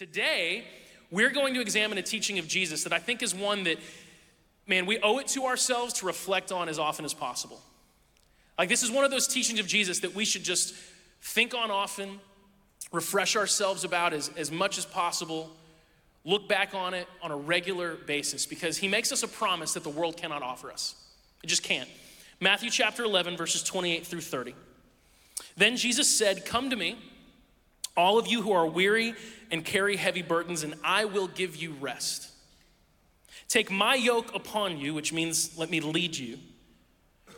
Today, we're going to examine a teaching of Jesus that I think is one that, man, we owe it to ourselves to reflect on as often as possible. Like, this is one of those teachings of Jesus that we should just think on often, refresh ourselves about as, as much as possible, look back on it on a regular basis because he makes us a promise that the world cannot offer us. It just can't. Matthew chapter 11, verses 28 through 30. Then Jesus said, Come to me, all of you who are weary and carry heavy burdens, and I will give you rest. Take my yoke upon you, which means let me lead you.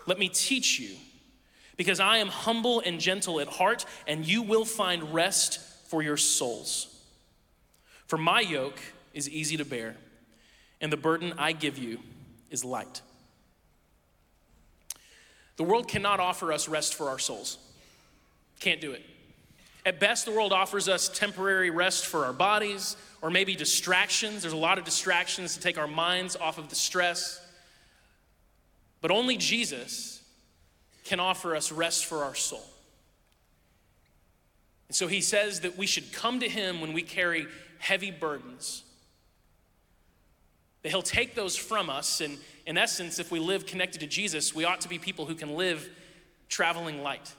Let me teach you, because I am humble and gentle at heart, and you will find rest for your souls. For my yoke is easy to bear, and the burden I give you is light. The world cannot offer us rest for our souls. Can't do it. At best, the world offers us temporary rest for our bodies or maybe distractions. There's a lot of distractions to take our minds off of the stress. But only Jesus can offer us rest for our soul. And so he says that we should come to him when we carry heavy burdens. That he'll take those from us. And in essence, if we live connected to Jesus, we ought to be people who can live traveling light.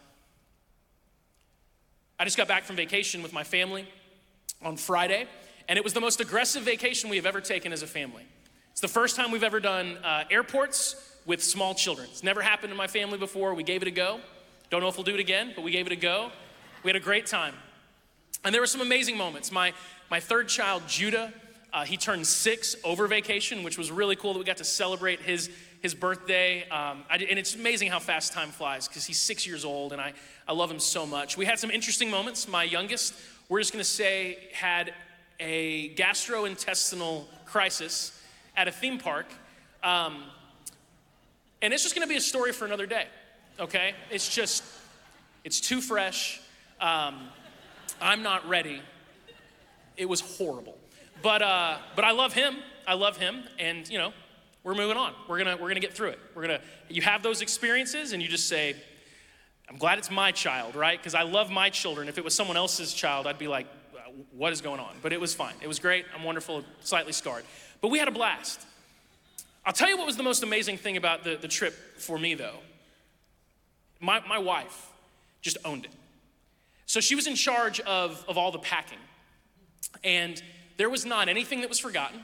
I just got back from vacation with my family on Friday, and it was the most aggressive vacation we have ever taken as a family. It's the first time we've ever done uh, airports with small children. It's never happened in my family before. We gave it a go. Don't know if we'll do it again, but we gave it a go. We had a great time. And there were some amazing moments. My, my third child, Judah, uh, he turned six over vacation, which was really cool that we got to celebrate his, his birthday. Um, I, and it's amazing how fast time flies because he's six years old and I, I love him so much. We had some interesting moments. My youngest, we're just going to say, had a gastrointestinal crisis at a theme park. Um, and it's just going to be a story for another day, okay? It's just, it's too fresh. Um, I'm not ready. It was horrible. But, uh, but I love him. I love him. And, you know, we're moving on. We're to we're gonna get through it. We're to, you have those experiences and you just say, I'm glad it's my child, right? Because I love my children. If it was someone else's child, I'd be like, uh, what is going on? But it was fine. It was great. I'm wonderful, slightly scarred. But we had a blast. I'll tell you what was the most amazing thing about the, the trip for me, though. My, my wife just owned it. So she was in charge of, of all the packing. And there was not anything that was forgotten.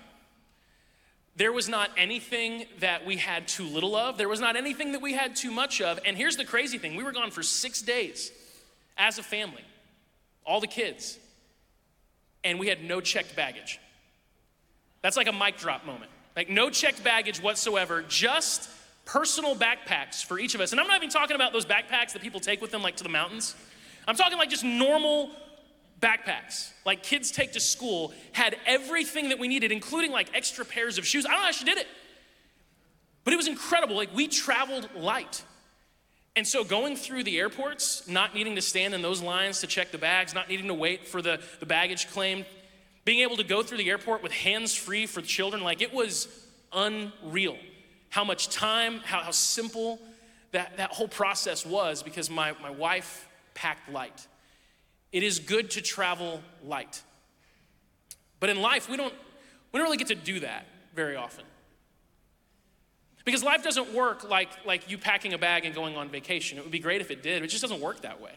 There was not anything that we had too little of. There was not anything that we had too much of. And here's the crazy thing we were gone for six days as a family, all the kids, and we had no checked baggage. That's like a mic drop moment. Like, no checked baggage whatsoever, just personal backpacks for each of us. And I'm not even talking about those backpacks that people take with them, like to the mountains. I'm talking like just normal backpacks, like kids take to school, had everything that we needed, including like extra pairs of shoes. I don't know how she did it, but it was incredible. Like we traveled light. And so going through the airports, not needing to stand in those lines to check the bags, not needing to wait for the, the baggage claim, being able to go through the airport with hands free for the children, like it was unreal. How much time, how, how simple that, that whole process was because my, my wife packed light. It is good to travel light. But in life, we don't, we don't really get to do that very often. Because life doesn't work like, like you packing a bag and going on vacation. It would be great if it did, it just doesn't work that way.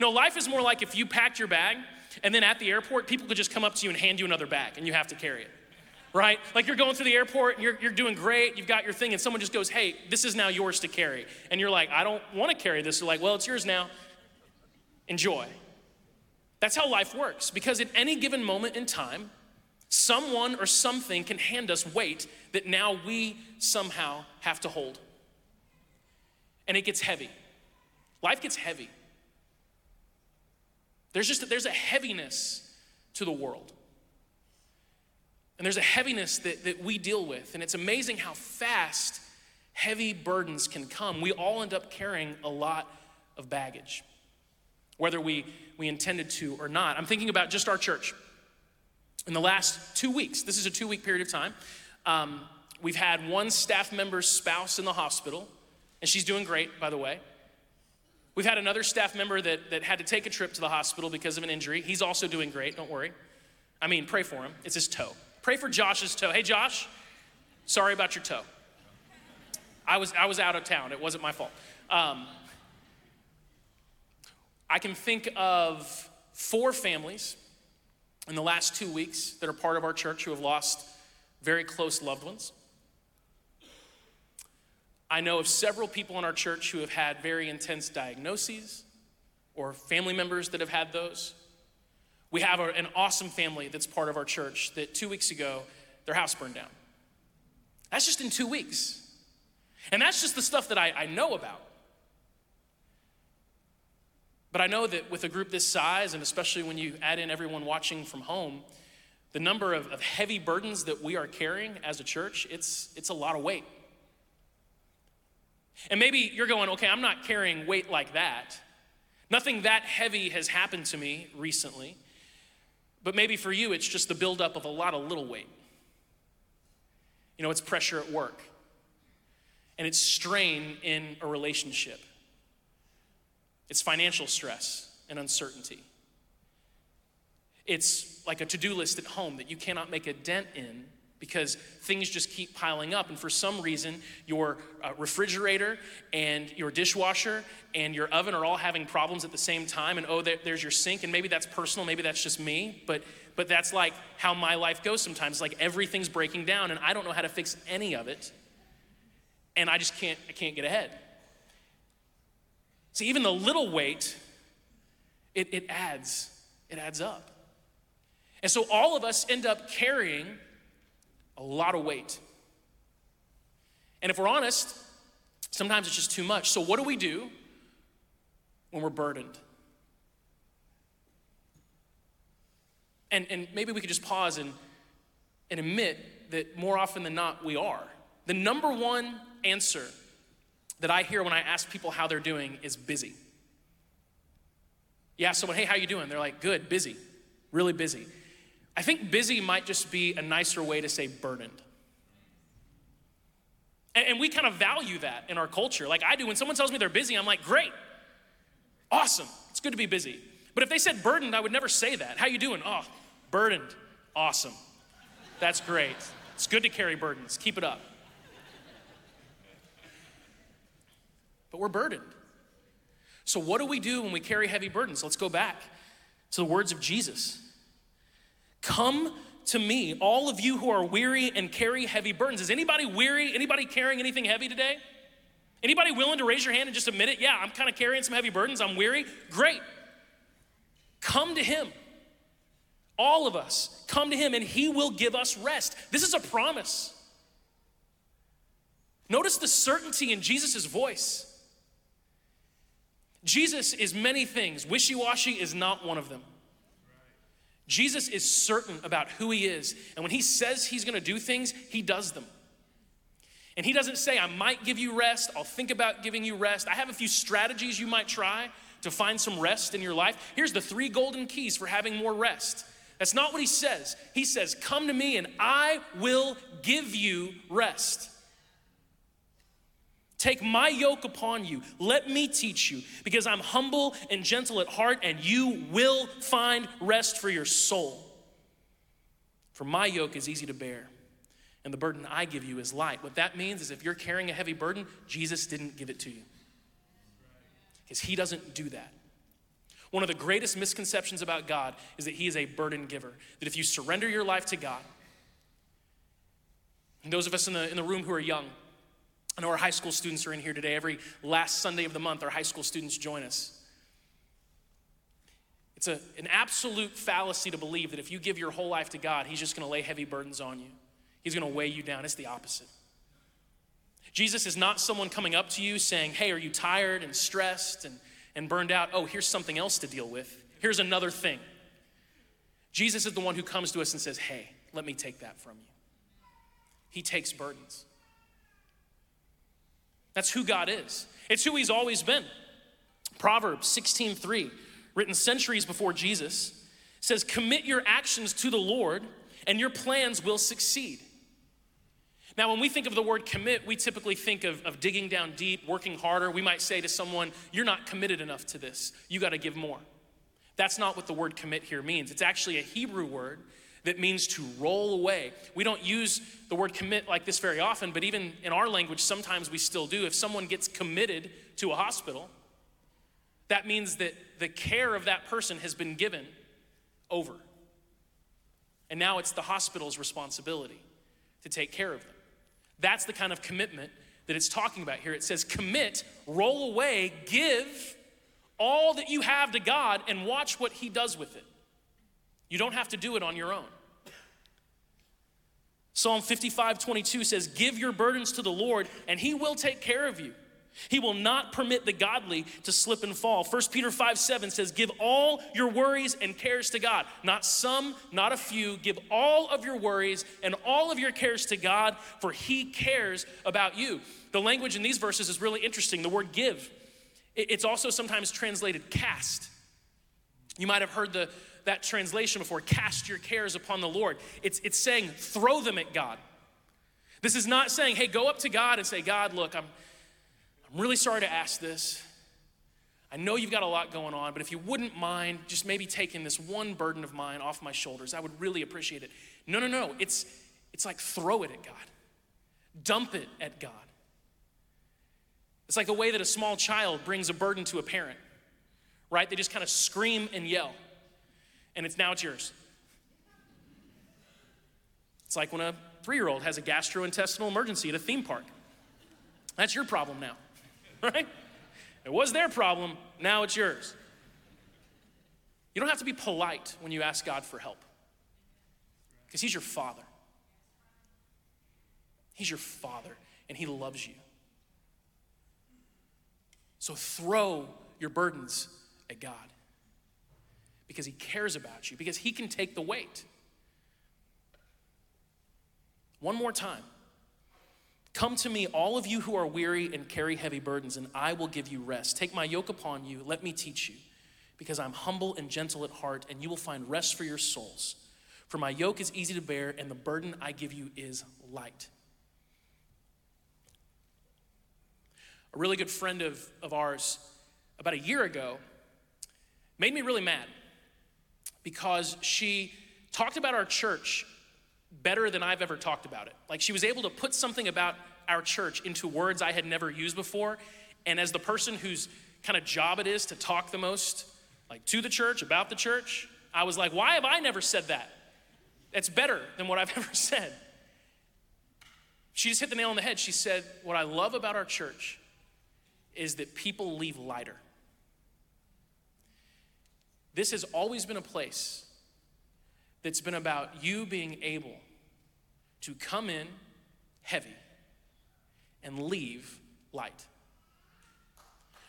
No, life is more like if you packed your bag and then at the airport, people could just come up to you and hand you another bag and you have to carry it. Right? Like you're going through the airport and you're, you're doing great, you've got your thing, and someone just goes, Hey, this is now yours to carry. And you're like, I don't want to carry this. They're like, Well, it's yours now. Enjoy. That's how life works, because at any given moment in time, someone or something can hand us weight that now we somehow have to hold. And it gets heavy. Life gets heavy. There's just there's a heaviness to the world. And there's a heaviness that, that we deal with. And it's amazing how fast heavy burdens can come. We all end up carrying a lot of baggage whether we, we intended to or not. I'm thinking about just our church. In the last two weeks, this is a two week period of time, um, we've had one staff member's spouse in the hospital, and she's doing great, by the way. We've had another staff member that, that had to take a trip to the hospital because of an injury. He's also doing great, don't worry. I mean, pray for him. It's his toe. Pray for Josh's toe. Hey, Josh, sorry about your toe. I was, I was out of town. It wasn't my fault. Um, I can think of four families in the last two weeks that are part of our church who have lost very close loved ones. I know of several people in our church who have had very intense diagnoses or family members that have had those. We have an awesome family that's part of our church that two weeks ago, their house burned down. That's just in two weeks. And that's just the stuff that I, I know about. But I know that with a group this size, and especially when you add in everyone watching from home, the number of, of heavy burdens that we are carrying as a church, it's, it's a lot of weight. And maybe you're going, okay, I'm not carrying weight like that. Nothing that heavy has happened to me recently. But maybe for you, it's just the buildup of a lot of little weight. You know, it's pressure at work, and it's strain in a relationship, it's financial stress and uncertainty. It's like a to do list at home that you cannot make a dent in because things just keep piling up. And for some reason, your uh, refrigerator and your dishwasher and your oven are all having problems at the same time. And oh, there's your sink. And maybe that's personal, maybe that's just me, but, but that's like how my life goes sometimes. Like everything's breaking down, and I don't know how to fix any of it. And I just can't, I can't get ahead. See, even the little weight, it, it adds, it adds up. And so all of us end up carrying a lot of weight. And if we're honest, sometimes it's just too much. So, what do we do when we're burdened? And, and maybe we could just pause and, and admit that more often than not, we are. The number one answer that I hear when I ask people how they're doing is busy. You ask someone, hey, how you doing? They're like, good, busy, really busy. I think busy might just be a nicer way to say burdened. And, and we kind of value that in our culture. Like I do, when someone tells me they're busy, I'm like, great, awesome, it's good to be busy. But if they said burdened, I would never say that. How you doing? Oh, burdened, awesome. That's great. It's good to carry burdens. Keep it up. But we're burdened. So, what do we do when we carry heavy burdens? Let's go back to the words of Jesus. Come to me, all of you who are weary and carry heavy burdens. Is anybody weary? Anybody carrying anything heavy today? Anybody willing to raise your hand and just admit it? Yeah, I'm kind of carrying some heavy burdens. I'm weary. Great. Come to him. All of us, come to him and he will give us rest. This is a promise. Notice the certainty in Jesus' voice. Jesus is many things, wishy washy is not one of them. Jesus is certain about who he is. And when he says he's going to do things, he does them. And he doesn't say, I might give you rest, I'll think about giving you rest. I have a few strategies you might try to find some rest in your life. Here's the three golden keys for having more rest. That's not what he says. He says, Come to me and I will give you rest. Take my yoke upon you. Let me teach you, because I'm humble and gentle at heart, and you will find rest for your soul. For my yoke is easy to bear, and the burden I give you is light. What that means is if you're carrying a heavy burden, Jesus didn't give it to you, because he doesn't do that. One of the greatest misconceptions about God is that he is a burden giver, that if you surrender your life to God, and those of us in the, in the room who are young, I know our high school students are in here today. Every last Sunday of the month, our high school students join us. It's a, an absolute fallacy to believe that if you give your whole life to God, He's just going to lay heavy burdens on you. He's going to weigh you down. It's the opposite. Jesus is not someone coming up to you saying, Hey, are you tired and stressed and, and burned out? Oh, here's something else to deal with. Here's another thing. Jesus is the one who comes to us and says, Hey, let me take that from you. He takes burdens. That's who God is. It's who he's always been. Proverbs 16:3, written centuries before Jesus, says, "Commit your actions to the Lord, and your plans will succeed." Now, when we think of the word commit, we typically think of, of digging down deep, working harder. We might say to someone, You're not committed enough to this. You got to give more. That's not what the word commit here means. It's actually a Hebrew word that means to roll away. We don't use the word commit like this very often, but even in our language, sometimes we still do. If someone gets committed to a hospital, that means that the care of that person has been given over. And now it's the hospital's responsibility to take care of them. That's the kind of commitment that it's talking about here. It says, commit, roll away, give all that you have to God, and watch what He does with it. You don't have to do it on your own. Psalm 55 22 says, Give your burdens to the Lord, and He will take care of you. He will not permit the godly to slip and fall. 1 Peter 5 7 says, Give all your worries and cares to God. Not some, not a few. Give all of your worries and all of your cares to God, for He cares about you. The language in these verses is really interesting. The word give, it's also sometimes translated cast. You might have heard the, that translation before cast your cares upon the Lord. It's, it's saying throw them at God. This is not saying, hey, go up to God and say, God, look, I'm, I'm really sorry to ask this. I know you've got a lot going on, but if you wouldn't mind just maybe taking this one burden of mine off my shoulders, I would really appreciate it. No, no, no. It's, it's like throw it at God, dump it at God. It's like the way that a small child brings a burden to a parent, right? They just kind of scream and yell and it's now it's yours. It's like when a three year old has a gastrointestinal emergency at a theme park. That's your problem now, right? It was their problem, now it's yours. You don't have to be polite when you ask God for help because He's your Father. He's your Father, and He loves you. So throw your burdens at God because he cares about you, because he can take the weight. One more time. Come to me, all of you who are weary and carry heavy burdens, and I will give you rest. Take my yoke upon you, let me teach you, because I'm humble and gentle at heart, and you will find rest for your souls. For my yoke is easy to bear, and the burden I give you is light. A really good friend of, of ours, about a year ago, made me really mad because she talked about our church better than I've ever talked about it. Like she was able to put something about our church into words I had never used before. And as the person whose kind of job it is to talk the most, like to the church, about the church, I was like, why have I never said that? That's better than what I've ever said. She just hit the nail on the head. She said, What I love about our church is that people leave lighter. This has always been a place that's been about you being able to come in heavy and leave light.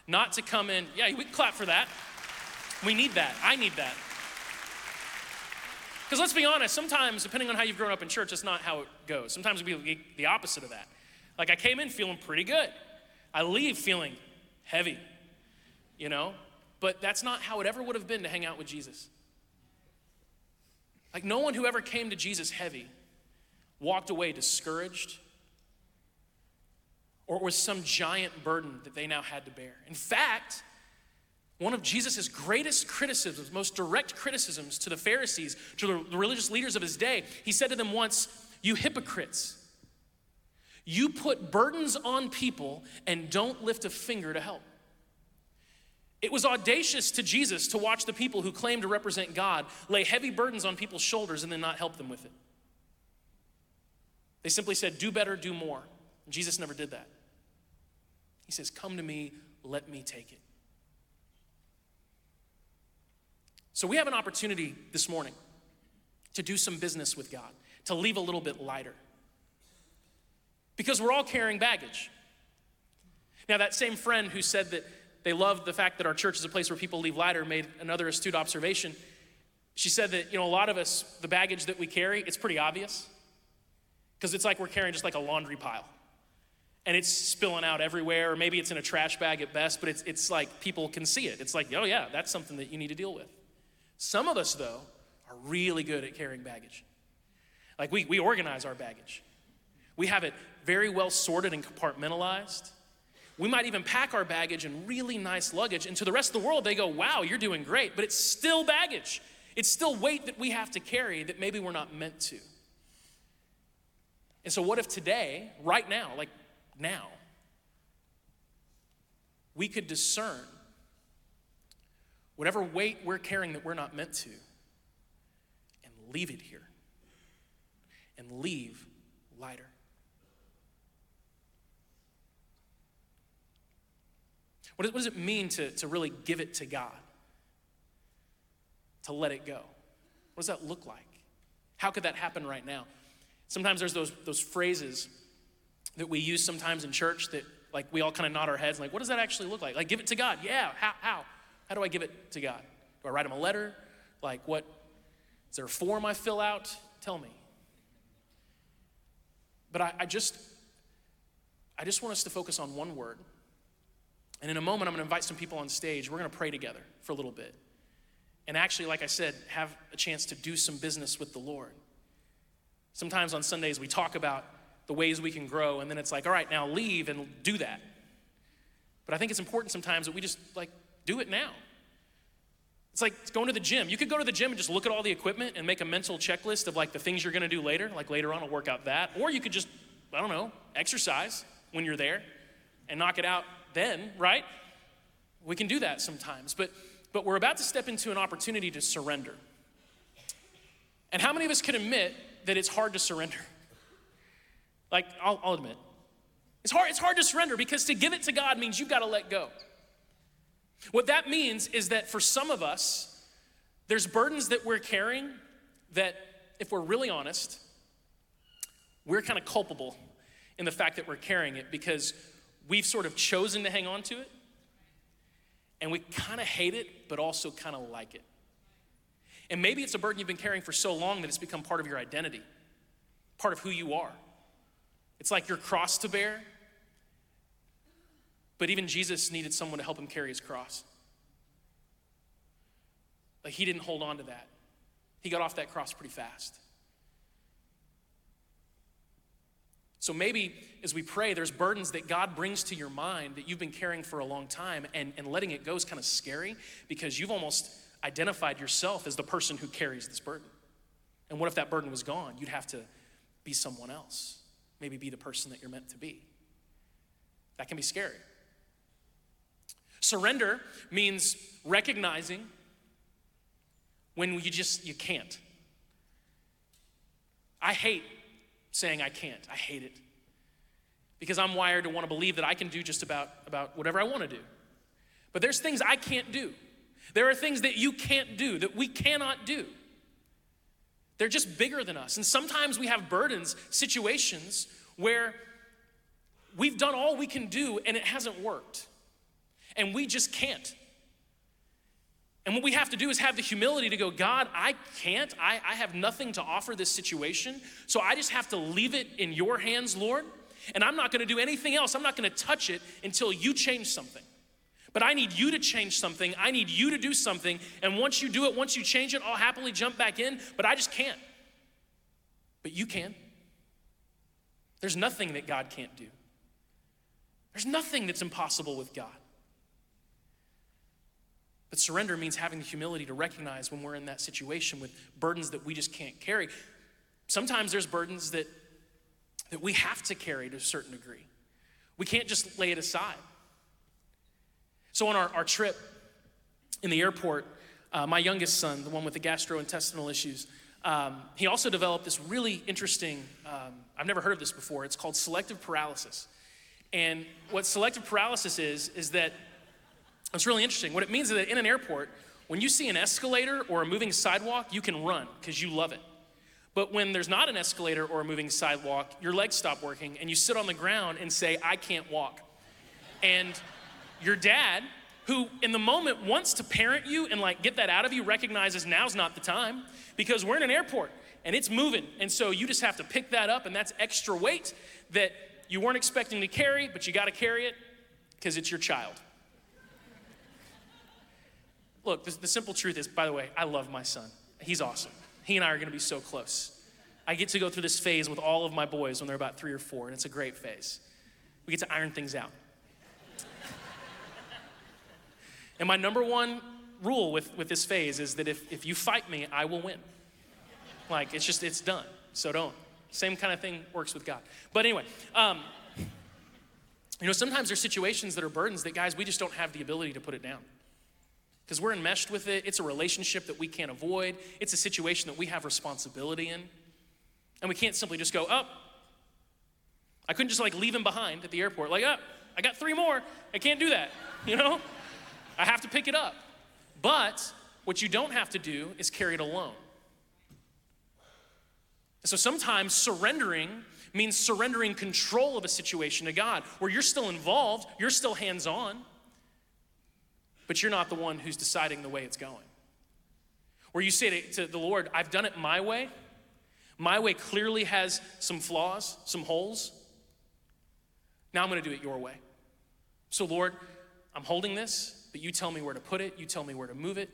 Not to come in, yeah, we clap for that. We need that. I need that. Because let's be honest, sometimes, depending on how you've grown up in church, that's not how it goes. Sometimes it'll be the opposite of that. Like I came in feeling pretty good, I leave feeling heavy, you know? But that's not how it ever would have been to hang out with Jesus. Like, no one who ever came to Jesus heavy walked away discouraged or was some giant burden that they now had to bear. In fact, one of Jesus' greatest criticisms, most direct criticisms to the Pharisees, to the religious leaders of his day, he said to them once, You hypocrites, you put burdens on people and don't lift a finger to help. It was audacious to Jesus to watch the people who claim to represent God lay heavy burdens on people's shoulders and then not help them with it. They simply said, Do better, do more. Jesus never did that. He says, Come to me, let me take it. So we have an opportunity this morning to do some business with God, to leave a little bit lighter. Because we're all carrying baggage. Now, that same friend who said that they loved the fact that our church is a place where people leave lighter, made another astute observation. She said that, you know, a lot of us, the baggage that we carry, it's pretty obvious. Because it's like we're carrying just like a laundry pile. And it's spilling out everywhere, or maybe it's in a trash bag at best, but it's, it's like people can see it. It's like, oh, yeah, that's something that you need to deal with. Some of us, though, are really good at carrying baggage. Like we, we organize our baggage, we have it very well sorted and compartmentalized. We might even pack our baggage in really nice luggage. And to the rest of the world, they go, wow, you're doing great. But it's still baggage. It's still weight that we have to carry that maybe we're not meant to. And so, what if today, right now, like now, we could discern whatever weight we're carrying that we're not meant to and leave it here and leave lighter? What does it mean to, to really give it to God? To let it go? What does that look like? How could that happen right now? Sometimes there's those, those phrases that we use sometimes in church that like we all kind of nod our heads like what does that actually look like like give it to god yeah how how how do i give it to god do i write him a letter like what is there a form i fill out tell me but I, I just i just want us to focus on one word and in a moment i'm going to invite some people on stage we're going to pray together for a little bit and actually like i said have a chance to do some business with the lord Sometimes on Sundays we talk about the ways we can grow, and then it's like, all right, now leave and do that. But I think it's important sometimes that we just like do it now. It's like going to the gym. You could go to the gym and just look at all the equipment and make a mental checklist of like the things you're gonna do later. Like later on, I'll work out that. Or you could just, I don't know, exercise when you're there and knock it out then, right? We can do that sometimes. But but we're about to step into an opportunity to surrender. And how many of us can admit that it's hard to surrender. Like, I'll, I'll admit, it's hard, it's hard to surrender because to give it to God means you've got to let go. What that means is that for some of us, there's burdens that we're carrying that, if we're really honest, we're kind of culpable in the fact that we're carrying it because we've sort of chosen to hang on to it and we kind of hate it, but also kind of like it. And maybe it's a burden you've been carrying for so long that it's become part of your identity, part of who you are. It's like your cross to bear. But even Jesus needed someone to help him carry his cross. Like he didn't hold on to that. He got off that cross pretty fast. So maybe as we pray, there's burdens that God brings to your mind that you've been carrying for a long time, and, and letting it go is kind of scary because you've almost identified yourself as the person who carries this burden. And what if that burden was gone? You'd have to be someone else, maybe be the person that you're meant to be. That can be scary. Surrender means recognizing when you just you can't. I hate saying I can't. I hate it. Because I'm wired to want to believe that I can do just about, about whatever I want to do. But there's things I can't do. There are things that you can't do, that we cannot do. They're just bigger than us. And sometimes we have burdens, situations where we've done all we can do and it hasn't worked. And we just can't. And what we have to do is have the humility to go, God, I can't. I, I have nothing to offer this situation. So I just have to leave it in your hands, Lord. And I'm not going to do anything else. I'm not going to touch it until you change something. But I need you to change something. I need you to do something. And once you do it, once you change it, I'll happily jump back in, but I just can't. But you can. There's nothing that God can't do. There's nothing that's impossible with God. But surrender means having the humility to recognize when we're in that situation with burdens that we just can't carry. Sometimes there's burdens that, that we have to carry to a certain degree. We can't just lay it aside. So, on our, our trip in the airport, uh, my youngest son, the one with the gastrointestinal issues, um, he also developed this really interesting, um, I've never heard of this before. It's called selective paralysis. And what selective paralysis is, is that it's really interesting. What it means is that in an airport, when you see an escalator or a moving sidewalk, you can run because you love it. But when there's not an escalator or a moving sidewalk, your legs stop working and you sit on the ground and say, I can't walk. And your dad, who in the moment wants to parent you and like get that out of you, recognizes now's not the time because we're in an airport and it's moving. And so you just have to pick that up, and that's extra weight that you weren't expecting to carry, but you got to carry it because it's your child. Look, the, the, simple truth is, by the way, I love my son. He's awesome. He and I are going to be so close. I get to go through this phase with all of my boys when they're about three or four, and it's a great phase. We get to iron things out. And my number one rule with, with this phase is that if, if you fight me, I will win. Like, it's just, it's done. So don't. Same kind of thing works with God. But anyway, um, you know, sometimes there's situations that are burdens that, guys, we just don't have the ability to put it down. Because we're enmeshed with it. It's a relationship that we can't avoid. It's a situation that we have responsibility in. And we can't simply just go, up. Oh, I couldn't just like leave him behind at the airport, like, up, oh, I got three more. I can't do that, you know? I have to pick it up. But what you don't have to do is carry it alone. So sometimes surrendering means surrendering control of a situation to God, where you're still involved, you're still hands on, but you're not the one who's deciding the way it's going. Where you say to, to, the Lord, I've done it my way. My way clearly has some flaws, some holes. Now I'm going to do it your way. So, Lord, I'm holding this, but you tell me where to put it, you tell me where to move it,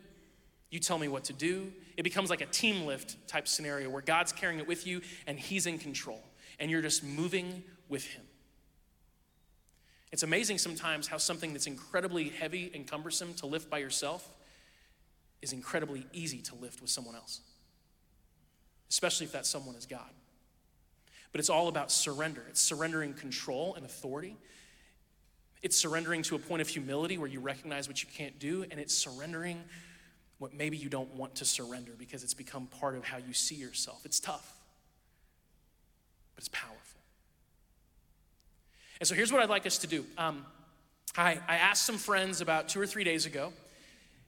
you tell me what to do. It becomes like a team lift type scenario where God's carrying it with you and He's in control, and you're just moving with Him. It's amazing sometimes how something that's incredibly heavy and cumbersome to lift by yourself is incredibly easy to lift with someone else, especially if that someone is God. But it's all about surrender. It's surrendering control and authority. It's surrendering to a point of humility where you recognize what you can't do, and it's surrendering what maybe you don't want to surrender because it's become part of how you see yourself. It's tough, but it's powerful. And so here's what I'd like us to do. Um, I, I asked some friends about two or three days ago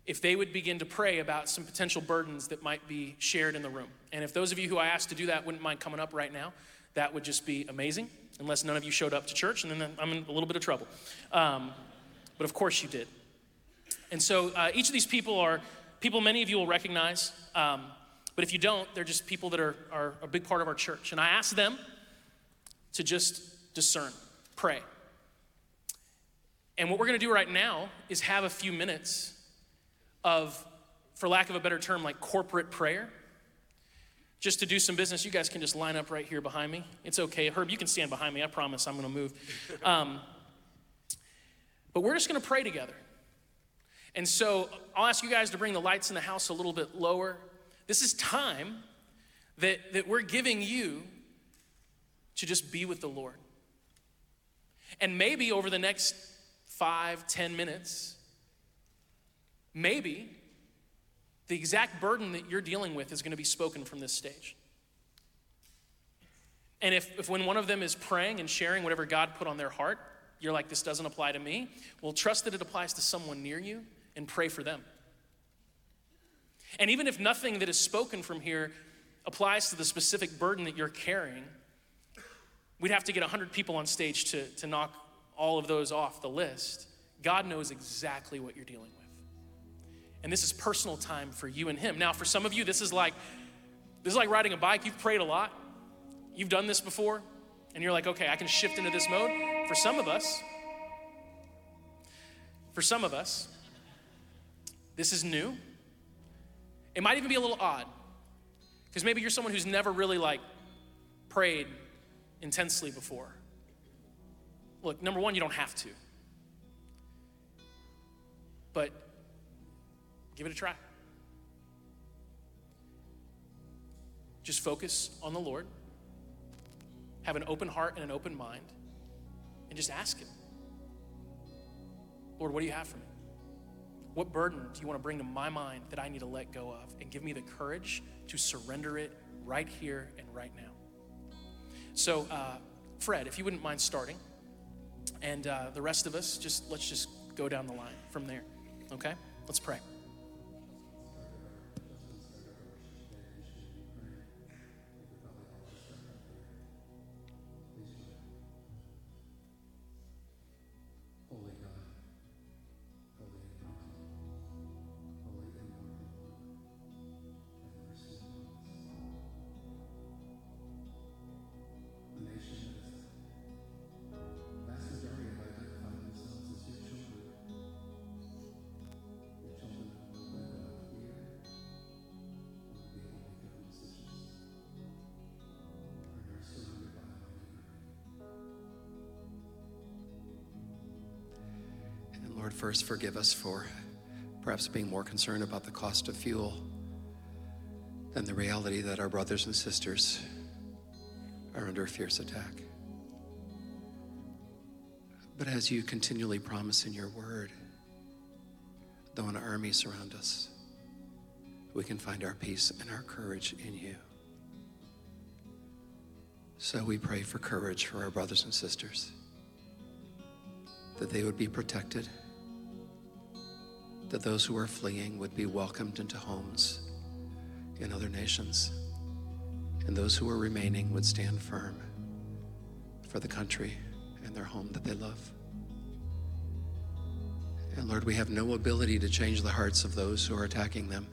if they would begin to pray about some potential burdens that might be shared in the room. And if those of you who I asked to do that wouldn't mind coming up right now, that would just be amazing, unless none of you showed up to church, and then I'm in a little bit of trouble. Um, but of course you did. And so uh, each of these people are people many of you will recognize, um, but if you don't, they're just people that are, are a big part of our church. And I asked them to just discern, pray. And what we're going to do right now is have a few minutes of, for lack of a better term, like corporate prayer just to do some business, you guys can just line up right here behind me. It's okay. Herb, you can stand behind me. I promise I'm going to move. Um, but we're just going to pray together. And so I'll ask you guys to bring the lights in the house a little bit lower. This is time that, that we're giving you to just be with the Lord. And maybe over the next five, ten minutes, maybe the exact burden that you're dealing with is going to be spoken from this stage. And if, if when one of them is praying and sharing whatever God put on their heart, you're like, this doesn't apply to me, well, trust that it applies to someone near you and pray for them. And even if nothing that is spoken from here applies to the specific burden that you're carrying, we'd have to get 100 people on stage to, to knock all of those off the list. God knows exactly what you're dealing with. And this is personal time for you and him. Now, for some of you, this is like this is like riding a bike. You've prayed a lot. You've done this before, and you're like, okay, I can shift into this mode. For some of us, for some of us, this is new. It might even be a little odd. Because maybe you're someone who's never really like prayed intensely before. Look, number one, you don't have to. But Give it a try. Just focus on the Lord, have an open heart and an open mind, and just ask Him Lord, what do you have for me? What burden do you want to bring to my mind that I need to let go of? And give me the courage to surrender it right here and right now. So, uh, Fred, if you wouldn't mind starting, and uh, the rest of us, just let's just go down the line from there. Okay? Let's pray. First forgive us for perhaps being more concerned about the cost of fuel than the reality that our brothers and sisters are under a fierce attack. But as you continually promise in your word, though an army surround us, we can find our peace and our courage in you. So we pray for courage for our brothers and sisters, that they would be protected, that those who are fleeing would be welcomed into homes in other nations, and those who are remaining would stand firm for the country and their home that they love. And Lord, we have no ability to change the hearts of those who are attacking them.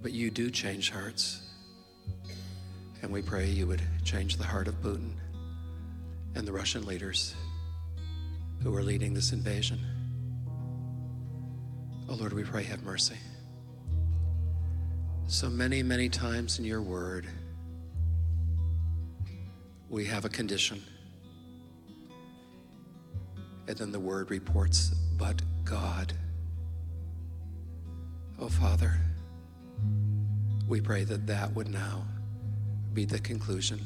But you do change hearts. And we pray you would change the heart of Putin and the Russian leaders who are leading this invasion. Oh Lord, we pray, have mercy. So many, many times in your word, we have a condition. And then the word reports, but God. Oh, Father, we pray that that would now be the conclusion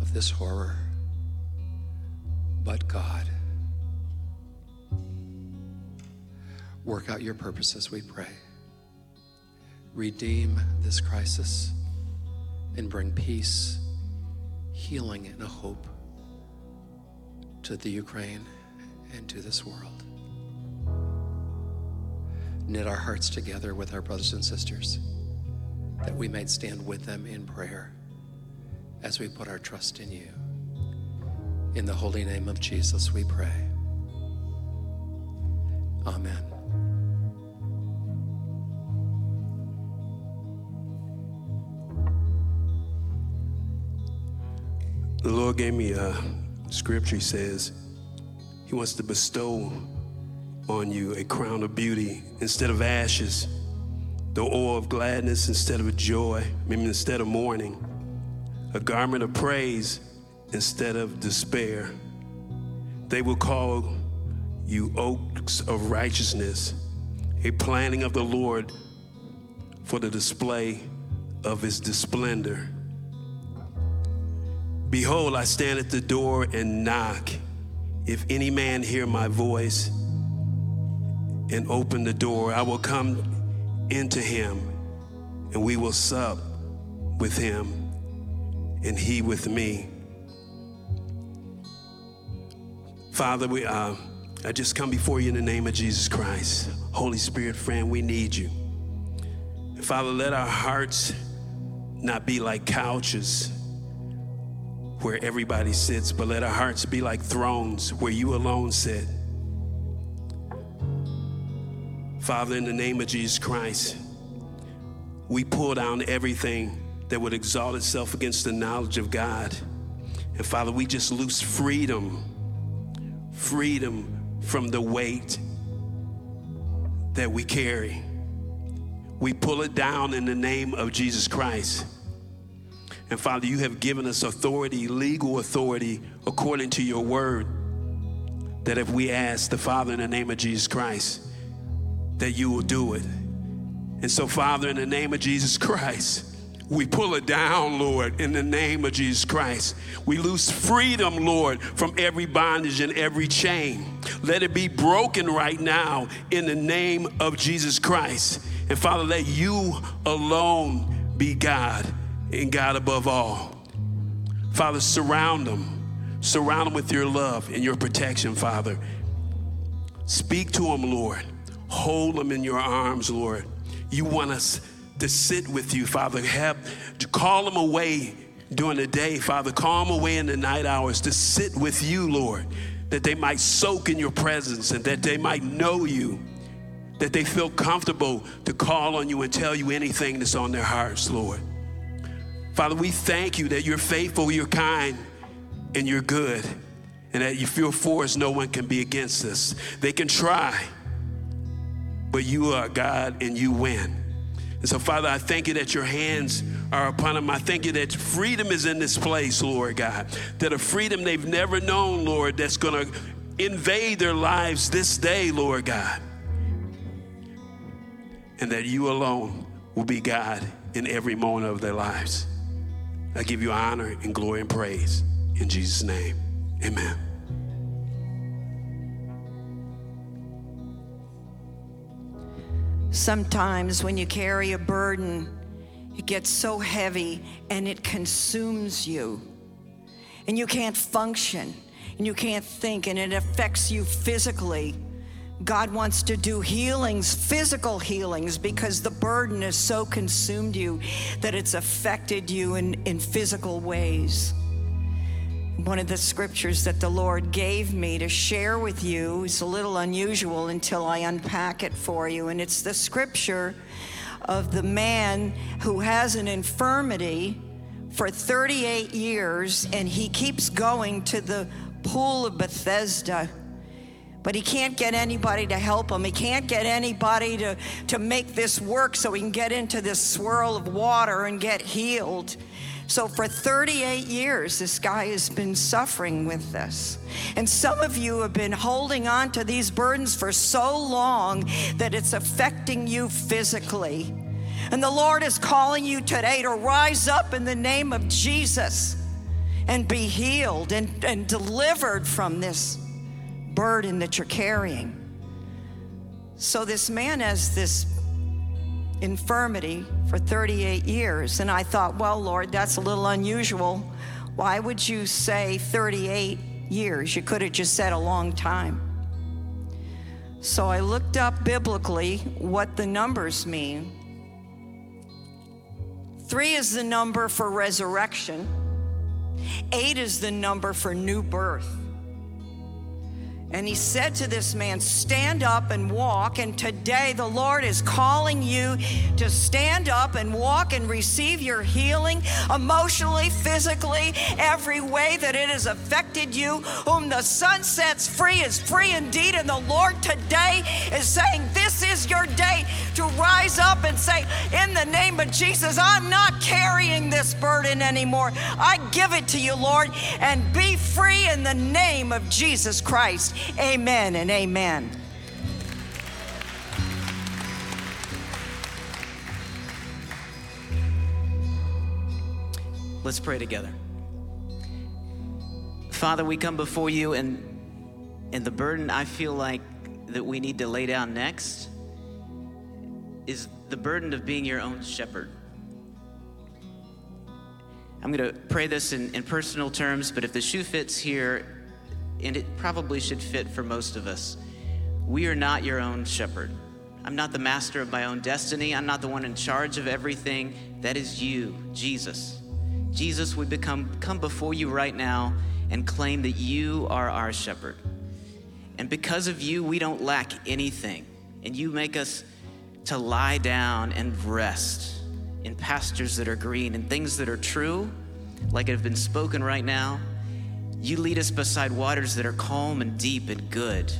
of this horror. But God, work out your purposes, we pray. Redeem this crisis and bring peace, healing, and a hope to the Ukraine and to this world. Knit our hearts together with our brothers and sisters that we might stand with them in prayer as we put our trust in you. In the holy name of Jesus, we pray. Amen. The Lord gave me a scripture. He says, He wants to bestow on you a crown of beauty instead of ashes, the oil of gladness instead of joy, maybe instead of mourning, a garment of praise instead of despair. They will call you oaks of righteousness, a planting of the Lord for the display of his splendor. Behold, I stand at the door and knock. If any man hear my voice and open the door, I will come into him and we will sup with him and he with me. Father, we, uh, I just come before you in the name of Jesus Christ. Holy Spirit, friend, we need you. Father, let our hearts not be like couches where everybody sits, but let our hearts be like thrones where you alone sit. Father, in the name of Jesus Christ, we pull down everything that would exalt itself against the knowledge of God. And Father, we just loose freedom, freedom from the weight that we carry. We pull it down in the name of Jesus Christ. And Father, you have given us authority, legal authority, according to your word, that if we ask the Father in the name of Jesus Christ, that you will do it. And so, Father, in the name of Jesus Christ, we pull it down, Lord, in the name of Jesus Christ. We lose freedom, Lord, from every bondage and every chain. Let it be broken right now in the name of Jesus Christ. And Father, let you alone be God and God above all. Father, surround them. Surround them with your love and your protection, Father. Speak to them, Lord. Hold them in your arms, Lord. You want us to sit with you, Father. Have to call them away during the day, Father. Call them away in the night hours to sit with you, Lord, that they might soak in your presence and that they might know you, that they feel comfortable to call on you and tell you anything that's on their hearts, Lord. Father, we thank you that you're faithful, you're kind, and you're good, and that you feel for us, no one can be against us. They can try, but you are God and you win. And so, Father, I thank you that your hands are upon them. I thank you that freedom is in this place, Lord God. That a freedom they've never known, Lord, that's going to invade their lives this day, Lord God. And that you alone will be God in every moment of their lives. I give you honor and glory and praise in Jesus' name. Amen. Sometimes when you carry a burden, it gets so heavy and it consumes you. And you can't function and you can't think, and it affects you physically. God wants to do healings, physical healings, because the burden has so consumed you that it's affected you in, in physical ways. One of the scriptures that the Lord gave me to share with you is a little unusual until I unpack it for you. And it's the scripture of the man who has an infirmity for 38 years and he keeps going to the pool of Bethesda but he can't get anybody to help him. He can't get anybody to, to make this work so he can get into this swirl of water and get healed. So, for 38 years, this guy has been suffering with this. And some of you have been holding on to these burdens for so long that it's affecting you physically. And the Lord is calling you today to rise up in the name of Jesus and be healed and, and delivered from this burden that you're carrying. So, this man has this infirmity for 38 years. And I thought, well, Lord, that's a little unusual. Why would you say 38 years? You could have just said a long time. So I looked up biblically what the numbers mean. Three is the number for resurrection, eight is the number for new birth. And he said to this man, Stand up and walk. And today the Lord is calling you to stand up and walk and receive your healing emotionally, physically, every way that it has affected you. Whom the Son sets free is free indeed. And the Lord today is saying, This is your day to rise up and say, In the name of Jesus, I'm not carrying this burden anymore. I give it to you, Lord, and be free in the name of Jesus Christ. Amen and amen. Let's pray together. Father, we come before you and and the burden I feel like that we need to lay down next is the burden of being your own shepherd. I'm going to pray this in, in personal terms, but if the shoe fits here, and it probably should fit for most of us. We are not your own shepherd. I'm not the master of my own destiny. I'm not the one in charge of everything. That is you, Jesus. Jesus, we become come before you right now and claim that you are our shepherd. And because of you, we don't lack anything. And you make us to lie down and rest in pastures that are green and things that are true, like have been spoken right now you lead us beside waters that are calm and deep and good.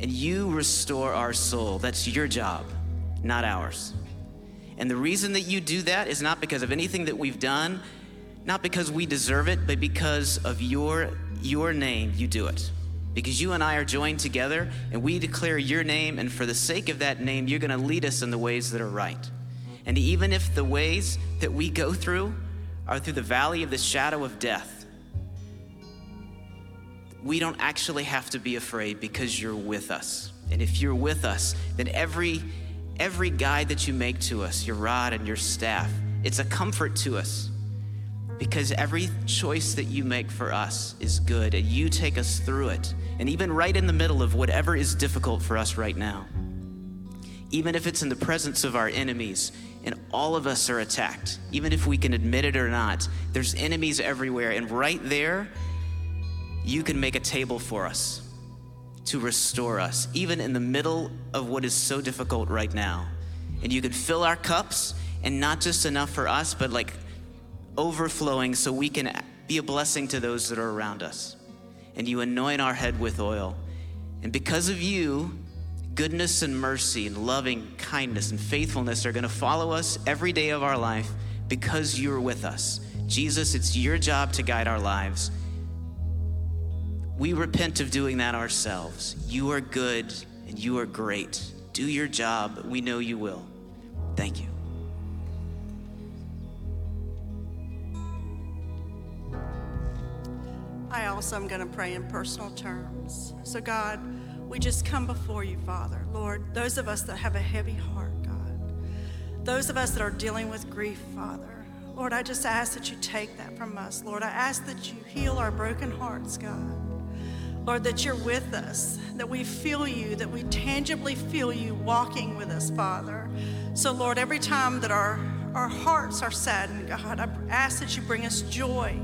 And you restore our soul. That's your job, not ours. And the reason that you do that is not because of anything that we've done, not because we deserve it, but because of your, your name, you do it. Because you and I are joined together and we declare your name, and for the sake of that name, you're gonna lead us in the ways that are right. And even if the ways that we go through are through the valley of the shadow of death, we don't actually have to be afraid because you're with us. And if you're with us, then every every guide that you make to us, your rod and your staff, it's a comfort to us. Because every choice that you make for us is good and you take us through it. And even right in the middle of whatever is difficult for us right now. Even if it's in the presence of our enemies and all of us are attacked, even if we can admit it or not, there's enemies everywhere. And right there, you can make a table for us to restore us, even in the middle of what is so difficult right now. And you can fill our cups, and not just enough for us, but like overflowing so we can be a blessing to those that are around us. And you anoint our head with oil. And because of you, goodness and mercy and loving kindness and faithfulness are going to follow us every day of our life because you're with us. Jesus, it's your job to guide our lives We repent of doing that ourselves. You are good and you are great. Do your job. We know you will. Thank you. I also am going to pray in personal terms. So, God, we just come before you, Father. Lord, those of us that have a heavy heart, God, those of us that are dealing with grief, Father, Lord, I just ask that you take that from us. Lord, I ask that you heal our broken hearts, God. Lord, that you're with us, that we feel you, that we tangibly feel you walking with us, Father. So, Lord, every time that our, our hearts are saddened, God, I ask that you bring us joy.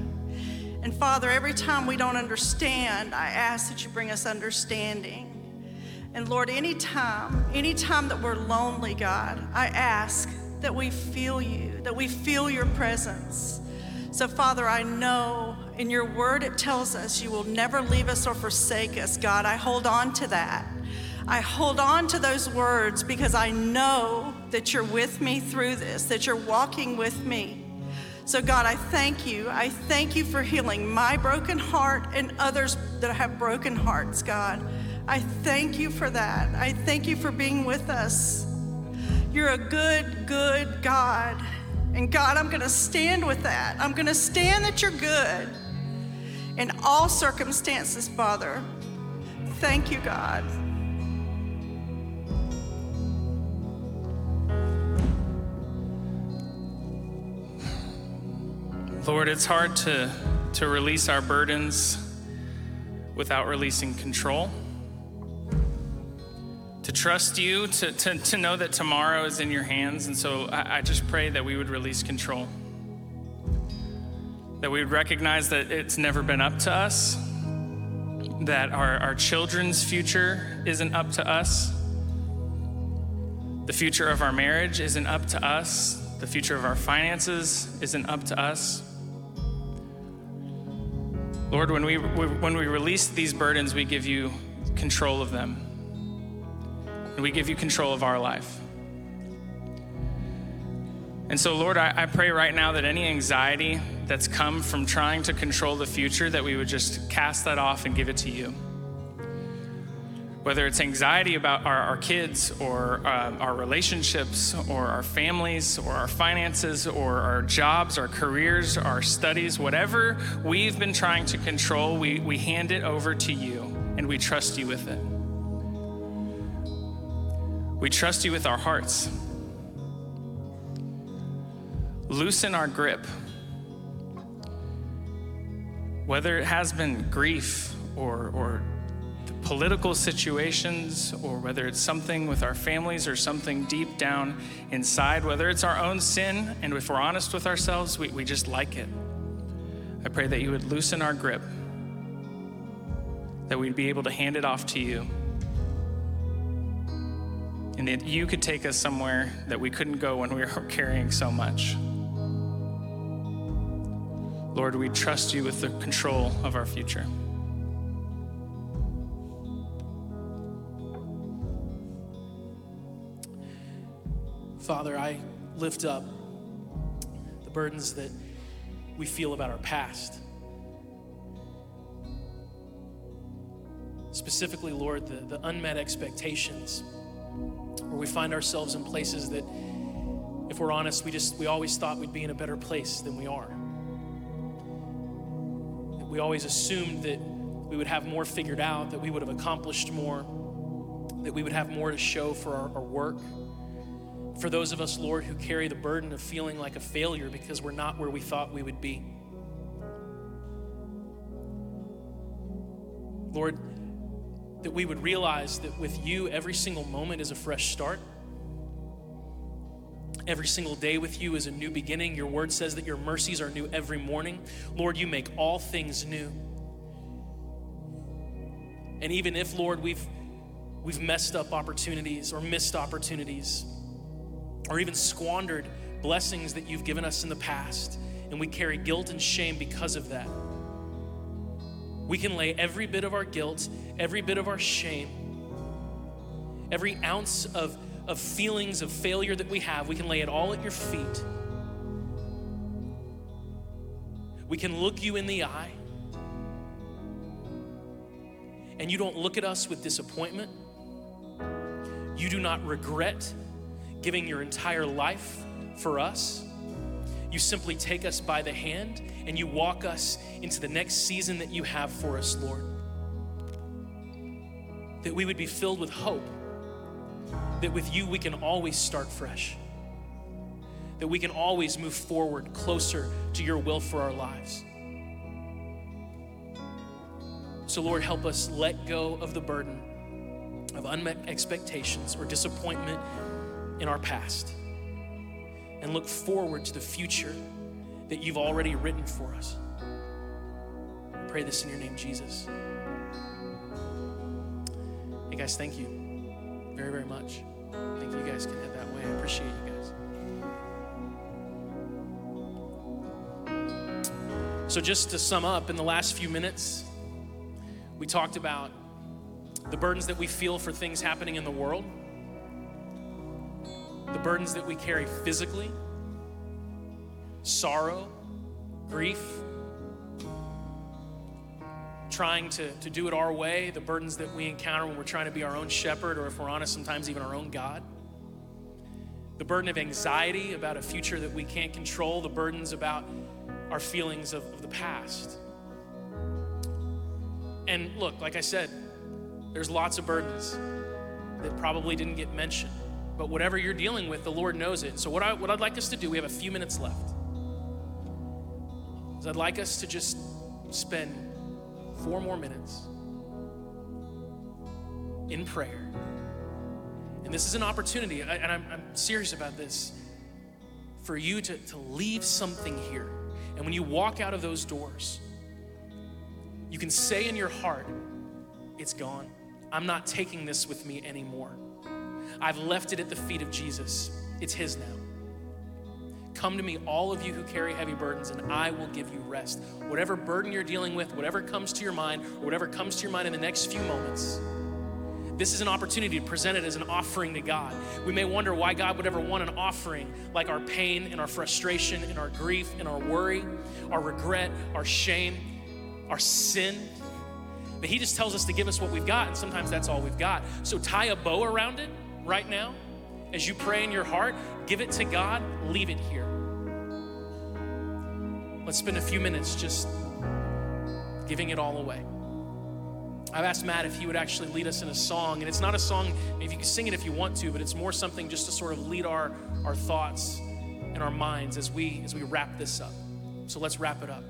And Father, every time we don't understand, I ask that you bring us understanding. And Lord, anytime, anytime that we're lonely, God, I ask that we feel you, that we feel your presence. So, Father, I know in your word it tells us you will never leave us or forsake us. God, I hold on to that. I hold on to those words because I know that you're with me through this, that you're walking with me. So, God, I thank you. I thank you for healing my broken heart and others that have broken hearts, God. I thank you for that. I thank you for being with us. You're a good, good God. And God, I'm going to stand with that. I'm going to stand that you're good in all circumstances, Father. Thank you, God. Lord, it's hard to, to release our burdens without releasing control. To trust you, to, to, to know that tomorrow is in your hands. And so I, I just pray that we would release control. That we would recognize that it's never been up to us, that our, our children's future isn't up to us, the future of our marriage isn't up to us, the future of our finances isn't up to us. Lord, when we, when we release these burdens, we give you control of them. And we give you control of our life. And so, Lord, I, I pray right now that any anxiety that's come from trying to control the future, that we would just cast that off and give it to you whether it's anxiety about our, our kids or uh, our relationships or our families or our finances or our jobs, our careers, our studies, whatever we've been trying to control, we, we hand it over to you and we trust you with it. We trust you with our hearts. Loosen our grip. Whether it has been grief or, or political situations or whether it's something with our families or something deep down inside, whether it's our own sin, and if we're honest with ourselves, we, we just like it. I pray that you would loosen our grip, that we'd be able to hand it off to you, and that you could take us somewhere that we couldn't go when we were carrying so much. Lord, we trust you with the control of our future. Father, I lift up the burdens that we feel about our past. Specifically, Lord, the, the unmet expectations where we find ourselves in places that, if we're honest, we just we always thought we'd be in a better place than we are. We always assumed that we would have more figured out, that we would have accomplished more, that we would have more to show for our, our work for those of us, Lord, who carry the burden of feeling like a failure because we're not where we thought we would be. Lord, that we would realize that with you, every single moment is a fresh start. Every single day with you is a new beginning. Your word says that your mercies are new every morning. Lord, you make all things new. And even if, Lord, we've, we've messed up opportunities or missed opportunities, or even squandered blessings that you've given us in the past, and we carry guilt and shame because of that. We can lay every bit of our guilt, every bit of our shame, every ounce of, of feelings of failure that we have, we can lay it all at your feet. We can look you in the eye and you don't look at us with disappointment. You do not regret giving your entire life for us. You simply take us by the hand and you walk us into the next season that you have for us, Lord. That we would be filled with hope, that with you we can always start fresh, that we can always move forward closer to your will for our lives. So, Lord, help us let go of the burden of unmet expectations or disappointment in our past and look forward to the future that you've already written for us. I pray this in your name, Jesus. Hey, guys, thank you very, very much. I think you guys can head that way. I appreciate you guys. So, just to sum up, in the last few minutes, we talked about the burdens that we feel for things happening in the world, the burdens that we carry physically, sorrow, grief, trying to, to do it our way, the burdens that we encounter when we're trying to be our own shepherd, or if we're honest, sometimes even our own God. The burden of anxiety about a future that we can't control, the burdens about our feelings of, of the past. And look, like I said, there's lots of burdens that probably didn't get mentioned. But whatever you're dealing with, the Lord knows it. So, what, I, what I'd like us to do, we have a few minutes left, is I'd like us to just spend four more minutes in prayer. And this is an opportunity, and I'm, I'm serious about this, for you to, to leave something here. And when you walk out of those doors, you can say in your heart, It's gone. I'm not taking this with me anymore. I've left it at the feet of Jesus. It's His now. Come to me, all of you who carry heavy burdens, and I will give you rest. Whatever burden you're dealing with, whatever comes to your mind, or whatever comes to your mind in the next few moments, this is an opportunity to present it as an offering to God. We may wonder why God would ever want an offering like our pain and our frustration and our grief and our worry, our regret, our shame our sin. But He just tells us to give us what we've got, and sometimes that's all we've got. So tie a bow around it right now as you pray in your heart. Give it to God, leave it here. Let's spend a few minutes just giving it all away. I've asked Matt if he would actually lead us in a song, and it's not a song, if you can sing it if you want to, but it's more something just to sort of lead our, our thoughts and our minds as we as we wrap this up. So let's wrap it up.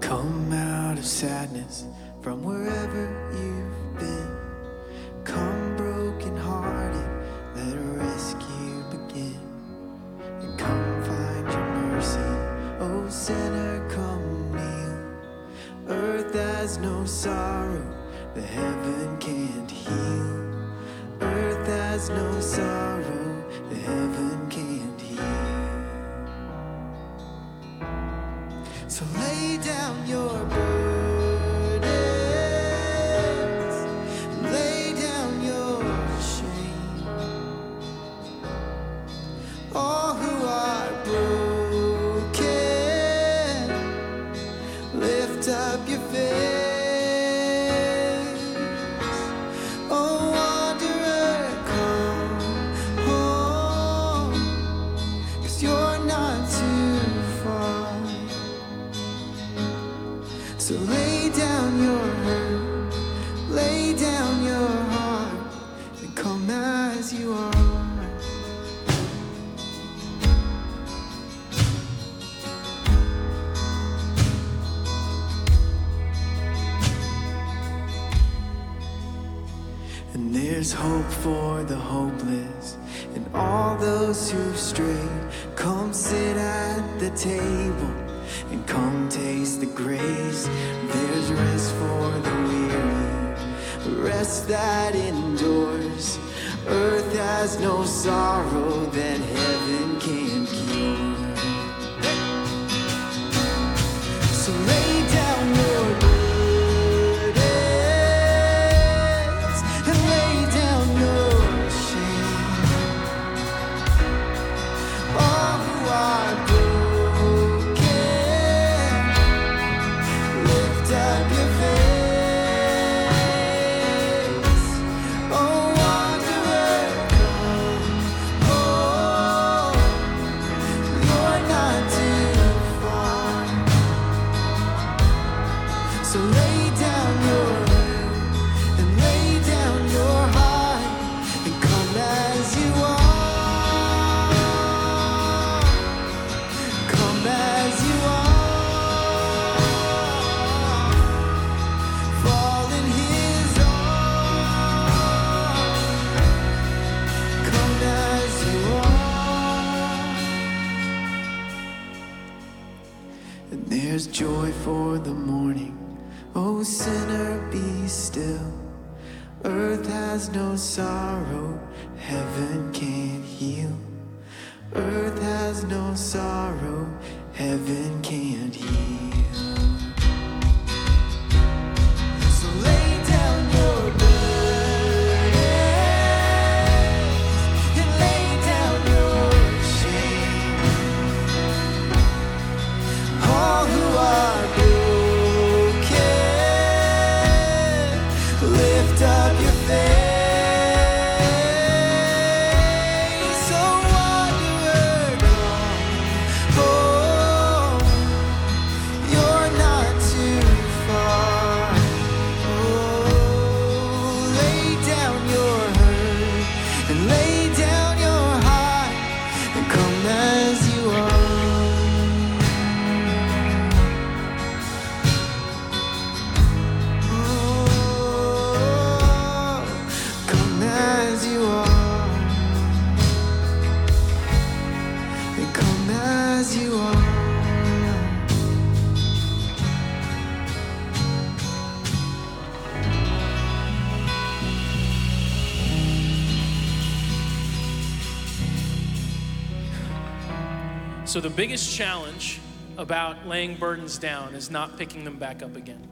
Come out of sadness from wherever you've been. Come has no sorrow the heaven can't heal. Earth has no sorrow biggest challenge about laying burdens down is not picking them back up again.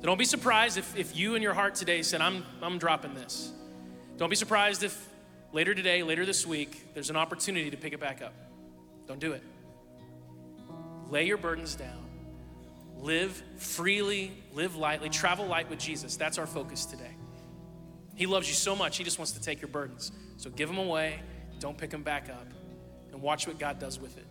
So don't be surprised if, if you in your heart today said, I'm, I'm dropping this. Don't be surprised if later today, later this week, there's an opportunity to pick it back up. Don't do it. Lay your burdens down. Live freely, live lightly, travel light with Jesus. That's our focus today. He loves you so much, He just wants to take your burdens. So give them away, don't pick them back up, watch what God does with it.